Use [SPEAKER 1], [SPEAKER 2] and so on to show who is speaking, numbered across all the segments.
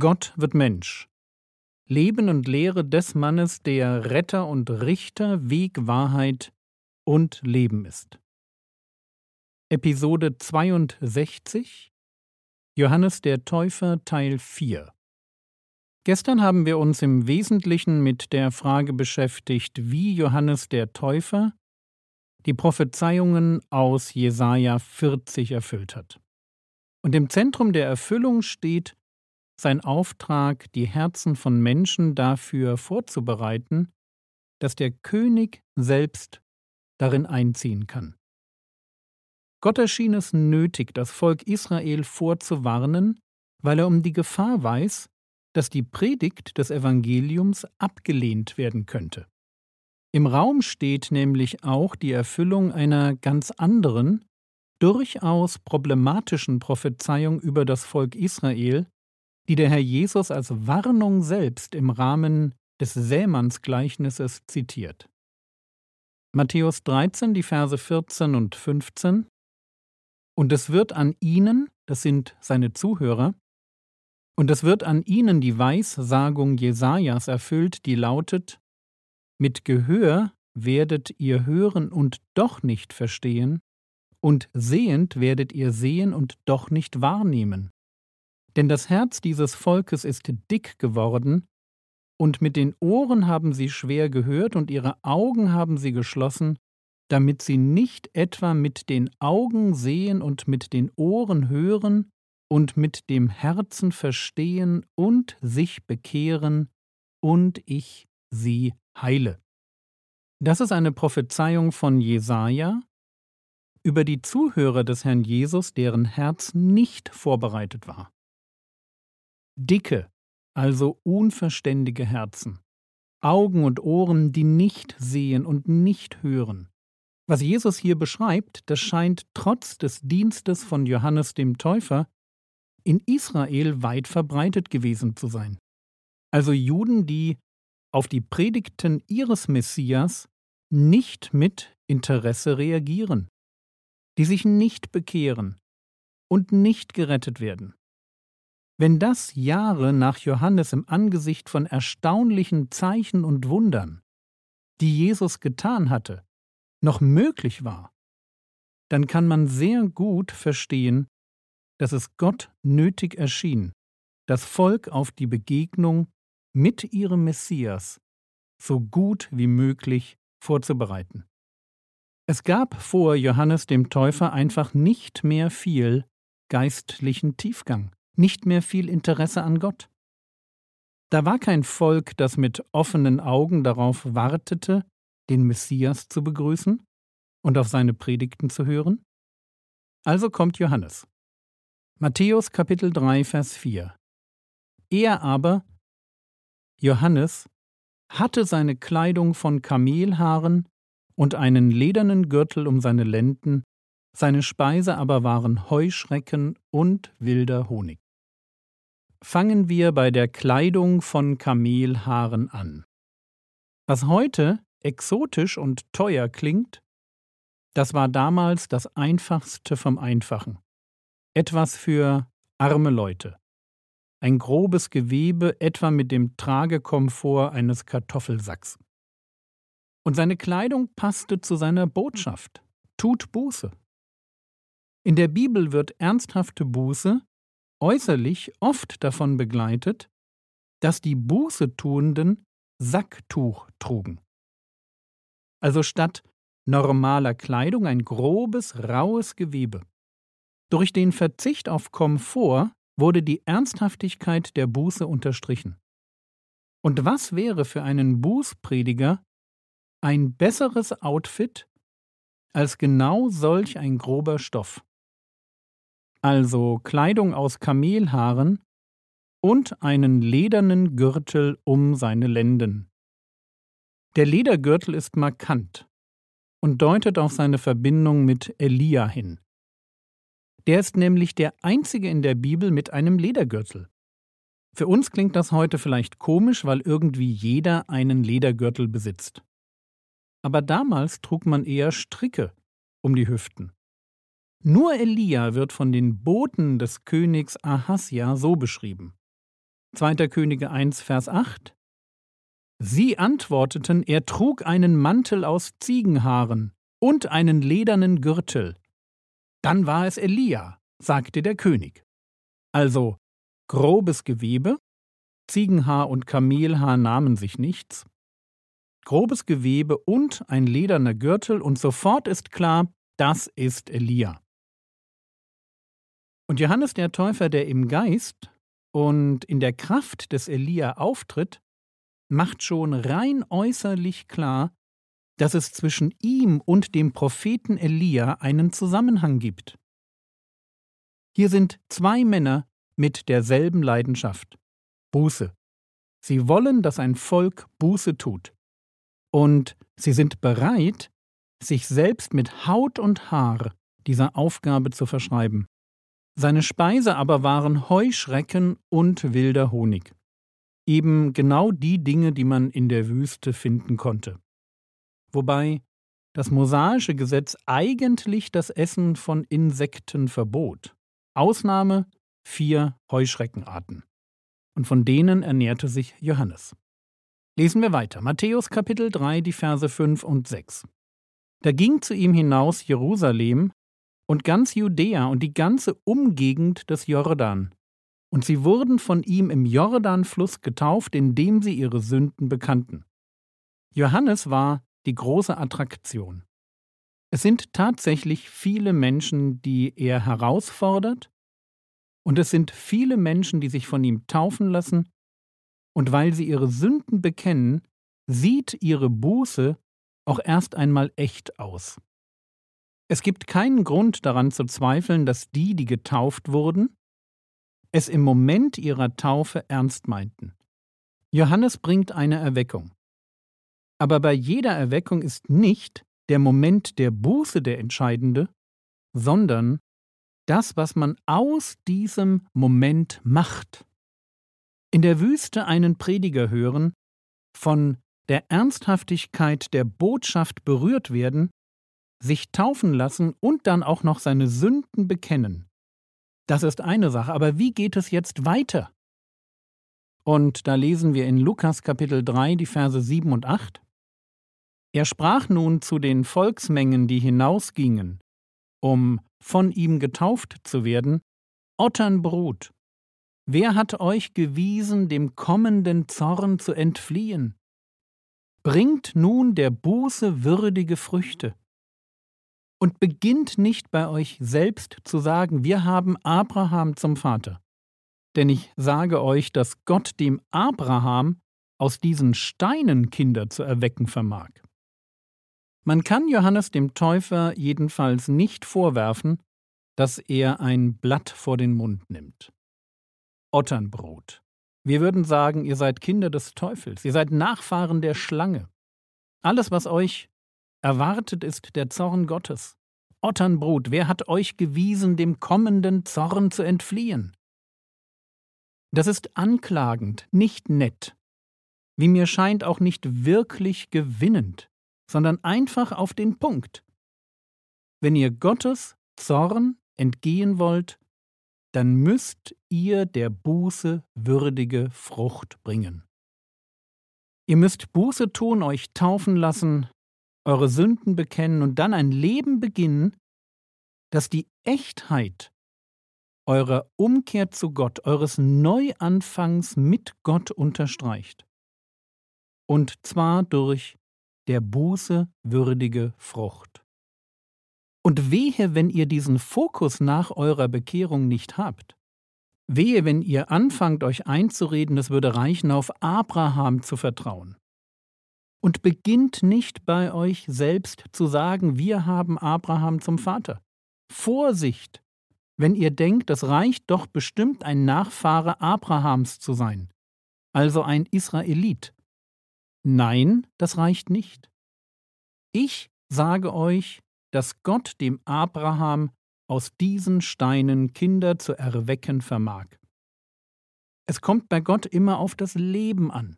[SPEAKER 1] Gott wird Mensch. Leben und Lehre des Mannes, der Retter und Richter, Weg, Wahrheit und Leben ist. Episode 62 Johannes der Täufer Teil 4 Gestern haben wir uns im Wesentlichen mit der Frage beschäftigt, wie Johannes der Täufer die Prophezeiungen aus Jesaja 40 erfüllt hat. Und im Zentrum der Erfüllung steht sein Auftrag, die Herzen von Menschen dafür vorzubereiten, dass der König selbst darin einziehen kann. Gott erschien es nötig, das Volk Israel vorzuwarnen, weil er um die Gefahr weiß, dass die Predigt des Evangeliums abgelehnt werden könnte. Im Raum steht nämlich auch die Erfüllung einer ganz anderen, durchaus problematischen Prophezeiung über das Volk Israel, die der Herr Jesus als Warnung selbst im Rahmen des Sämannsgleichnisses zitiert. Matthäus 13, die Verse 14 und 15 Und es wird an ihnen, das sind seine Zuhörer, und es wird an ihnen die Weissagung Jesajas erfüllt, die lautet: Mit Gehör werdet ihr hören und doch nicht verstehen, und sehend werdet ihr sehen und doch nicht wahrnehmen. Denn das Herz dieses Volkes ist dick geworden, und mit den Ohren haben sie schwer gehört, und ihre Augen haben sie geschlossen, damit sie nicht etwa mit den Augen sehen und mit den Ohren hören und mit dem Herzen verstehen und sich bekehren, und ich sie heile. Das ist eine Prophezeiung von Jesaja über die Zuhörer des Herrn Jesus, deren Herz nicht vorbereitet war. Dicke, also unverständige Herzen, Augen und Ohren, die nicht sehen und nicht hören. Was Jesus hier beschreibt, das scheint trotz des Dienstes von Johannes dem Täufer in Israel weit verbreitet gewesen zu sein. Also Juden, die auf die Predigten ihres Messias nicht mit Interesse reagieren, die sich nicht bekehren und nicht gerettet werden. Wenn das Jahre nach Johannes im Angesicht von erstaunlichen Zeichen und Wundern, die Jesus getan hatte, noch möglich war, dann kann man sehr gut verstehen, dass es Gott nötig erschien, das Volk auf die Begegnung mit ihrem Messias so gut wie möglich vorzubereiten. Es gab vor Johannes dem Täufer einfach nicht mehr viel geistlichen Tiefgang nicht mehr viel Interesse an Gott. Da war kein Volk, das mit offenen Augen darauf wartete, den Messias zu begrüßen und auf seine Predigten zu hören. Also kommt Johannes. Matthäus Kapitel 3, Vers 4. Er aber, Johannes, hatte seine Kleidung von Kamelhaaren und einen ledernen Gürtel um seine Lenden, seine Speise aber waren Heuschrecken und wilder Honig. Fangen wir bei der Kleidung von Kamelhaaren an. Was heute exotisch und teuer klingt, das war damals das Einfachste vom Einfachen. Etwas für arme Leute. Ein grobes Gewebe, etwa mit dem Tragekomfort eines Kartoffelsacks. Und seine Kleidung passte zu seiner Botschaft. Tut Buße. In der Bibel wird ernsthafte Buße äußerlich oft davon begleitet, dass die Bußetuenden Sacktuch trugen. Also statt normaler Kleidung ein grobes, raues Gewebe. Durch den Verzicht auf Komfort wurde die Ernsthaftigkeit der Buße unterstrichen. Und was wäre für einen Bußprediger ein besseres Outfit als genau solch ein grober Stoff? Also Kleidung aus Kamelhaaren, und einen ledernen Gürtel um seine Lenden. Der Ledergürtel ist markant und deutet auf seine Verbindung mit Elia hin. Der ist nämlich der einzige in der Bibel mit einem Ledergürtel. Für uns klingt das heute vielleicht komisch, weil irgendwie jeder einen Ledergürtel besitzt. Aber damals trug man eher Stricke um die Hüften. Nur Elia wird von den Boten des Königs Ahasja so beschrieben. 2. Könige 1, Vers 8. Sie antworteten, er trug einen Mantel aus Ziegenhaaren und einen ledernen Gürtel. Dann war es Elia, sagte der König. Also grobes Gewebe, Ziegenhaar und Kamelhaar nahmen sich nichts, grobes Gewebe und ein lederner Gürtel, und sofort ist klar, das ist Elia. Und Johannes der Täufer, der im Geist und in der Kraft des Elia auftritt, macht schon rein äußerlich klar, dass es zwischen ihm und dem Propheten Elia einen Zusammenhang gibt. Hier sind zwei Männer mit derselben Leidenschaft Buße. Sie wollen, dass ein Volk Buße tut. Und sie sind bereit, sich selbst mit Haut und Haar dieser Aufgabe zu verschreiben. Seine Speise aber waren Heuschrecken und wilder Honig. Eben genau die Dinge, die man in der Wüste finden konnte. Wobei das mosaische Gesetz eigentlich das Essen von Insekten verbot. Ausnahme vier Heuschreckenarten. Und von denen ernährte sich Johannes. Lesen wir weiter. Matthäus Kapitel 3, die Verse 5 und 6. Da ging zu ihm hinaus Jerusalem und ganz Judäa und die ganze Umgegend des Jordan. Und sie wurden von ihm im Jordanfluss getauft, indem sie ihre Sünden bekannten. Johannes war die große Attraktion. Es sind tatsächlich viele Menschen, die er herausfordert, und es sind viele Menschen, die sich von ihm taufen lassen und weil sie ihre Sünden bekennen, sieht ihre Buße auch erst einmal echt aus. Es gibt keinen Grund daran zu zweifeln, dass die, die getauft wurden, es im Moment ihrer Taufe ernst meinten. Johannes bringt eine Erweckung. Aber bei jeder Erweckung ist nicht der Moment der Buße der entscheidende, sondern das, was man aus diesem Moment macht in der Wüste einen Prediger hören, von der Ernsthaftigkeit der Botschaft berührt werden, sich taufen lassen und dann auch noch seine Sünden bekennen. Das ist eine Sache, aber wie geht es jetzt weiter? Und da lesen wir in Lukas Kapitel 3 die Verse 7 und 8. Er sprach nun zu den Volksmengen, die hinausgingen, um von ihm getauft zu werden, Otternbrut, Wer hat euch gewiesen, dem kommenden Zorn zu entfliehen? Bringt nun der Buße würdige Früchte. Und beginnt nicht bei euch selbst zu sagen, wir haben Abraham zum Vater. Denn ich sage euch, dass Gott dem Abraham aus diesen Steinen Kinder zu erwecken vermag. Man kann Johannes dem Täufer jedenfalls nicht vorwerfen, dass er ein Blatt vor den Mund nimmt. Otternbrot. Wir würden sagen, ihr seid Kinder des Teufels, ihr seid Nachfahren der Schlange. Alles, was euch erwartet, ist der Zorn Gottes. Otternbrut, wer hat euch gewiesen, dem kommenden Zorn zu entfliehen? Das ist anklagend, nicht nett, wie mir scheint auch nicht wirklich gewinnend, sondern einfach auf den Punkt. Wenn ihr Gottes Zorn entgehen wollt, dann müsst ihr der Buße würdige Frucht bringen. Ihr müsst Buße tun, euch taufen lassen, eure Sünden bekennen und dann ein Leben beginnen, das die Echtheit eurer Umkehr zu Gott, eures Neuanfangs mit Gott unterstreicht. Und zwar durch der Buße würdige Frucht. Und wehe, wenn ihr diesen Fokus nach eurer Bekehrung nicht habt. Wehe, wenn ihr anfangt, euch einzureden, es würde reichen, auf Abraham zu vertrauen. Und beginnt nicht bei euch selbst zu sagen, wir haben Abraham zum Vater. Vorsicht, wenn ihr denkt, es reicht doch bestimmt ein Nachfahre Abrahams zu sein, also ein Israelit. Nein, das reicht nicht. Ich sage euch, dass Gott dem Abraham aus diesen Steinen Kinder zu erwecken vermag. Es kommt bei Gott immer auf das Leben an,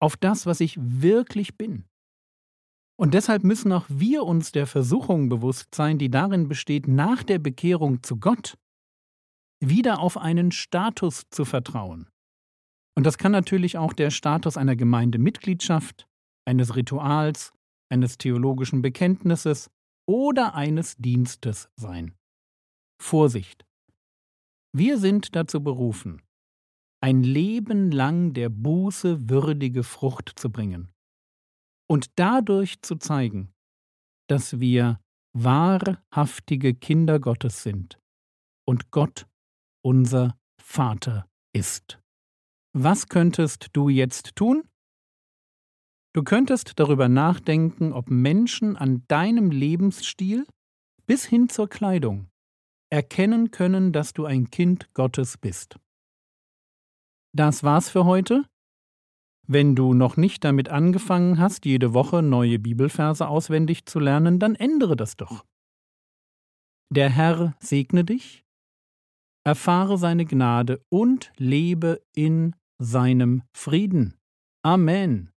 [SPEAKER 1] auf das, was ich wirklich bin. Und deshalb müssen auch wir uns der Versuchung bewusst sein, die darin besteht, nach der Bekehrung zu Gott wieder auf einen Status zu vertrauen, Und das kann natürlich auch der Status einer Gemeindemitgliedschaft, eines Rituals, eines theologischen Bekenntnisses oder eines Dienstes sein. Vorsicht! Wir sind dazu berufen, ein Leben lang der Buße würdige Frucht zu bringen und dadurch zu zeigen, dass wir wahrhaftige Kinder Gottes sind und Gott unser Vater ist. Was könntest du jetzt tun? Du könntest darüber nachdenken, ob Menschen an deinem Lebensstil bis hin zur Kleidung erkennen können, dass du ein Kind Gottes bist. Das war's für heute. Wenn du noch nicht damit angefangen hast, jede Woche neue Bibelverse auswendig zu lernen, dann ändere das doch. Der Herr segne dich, erfahre seine Gnade und lebe in seinem Frieden. Amen.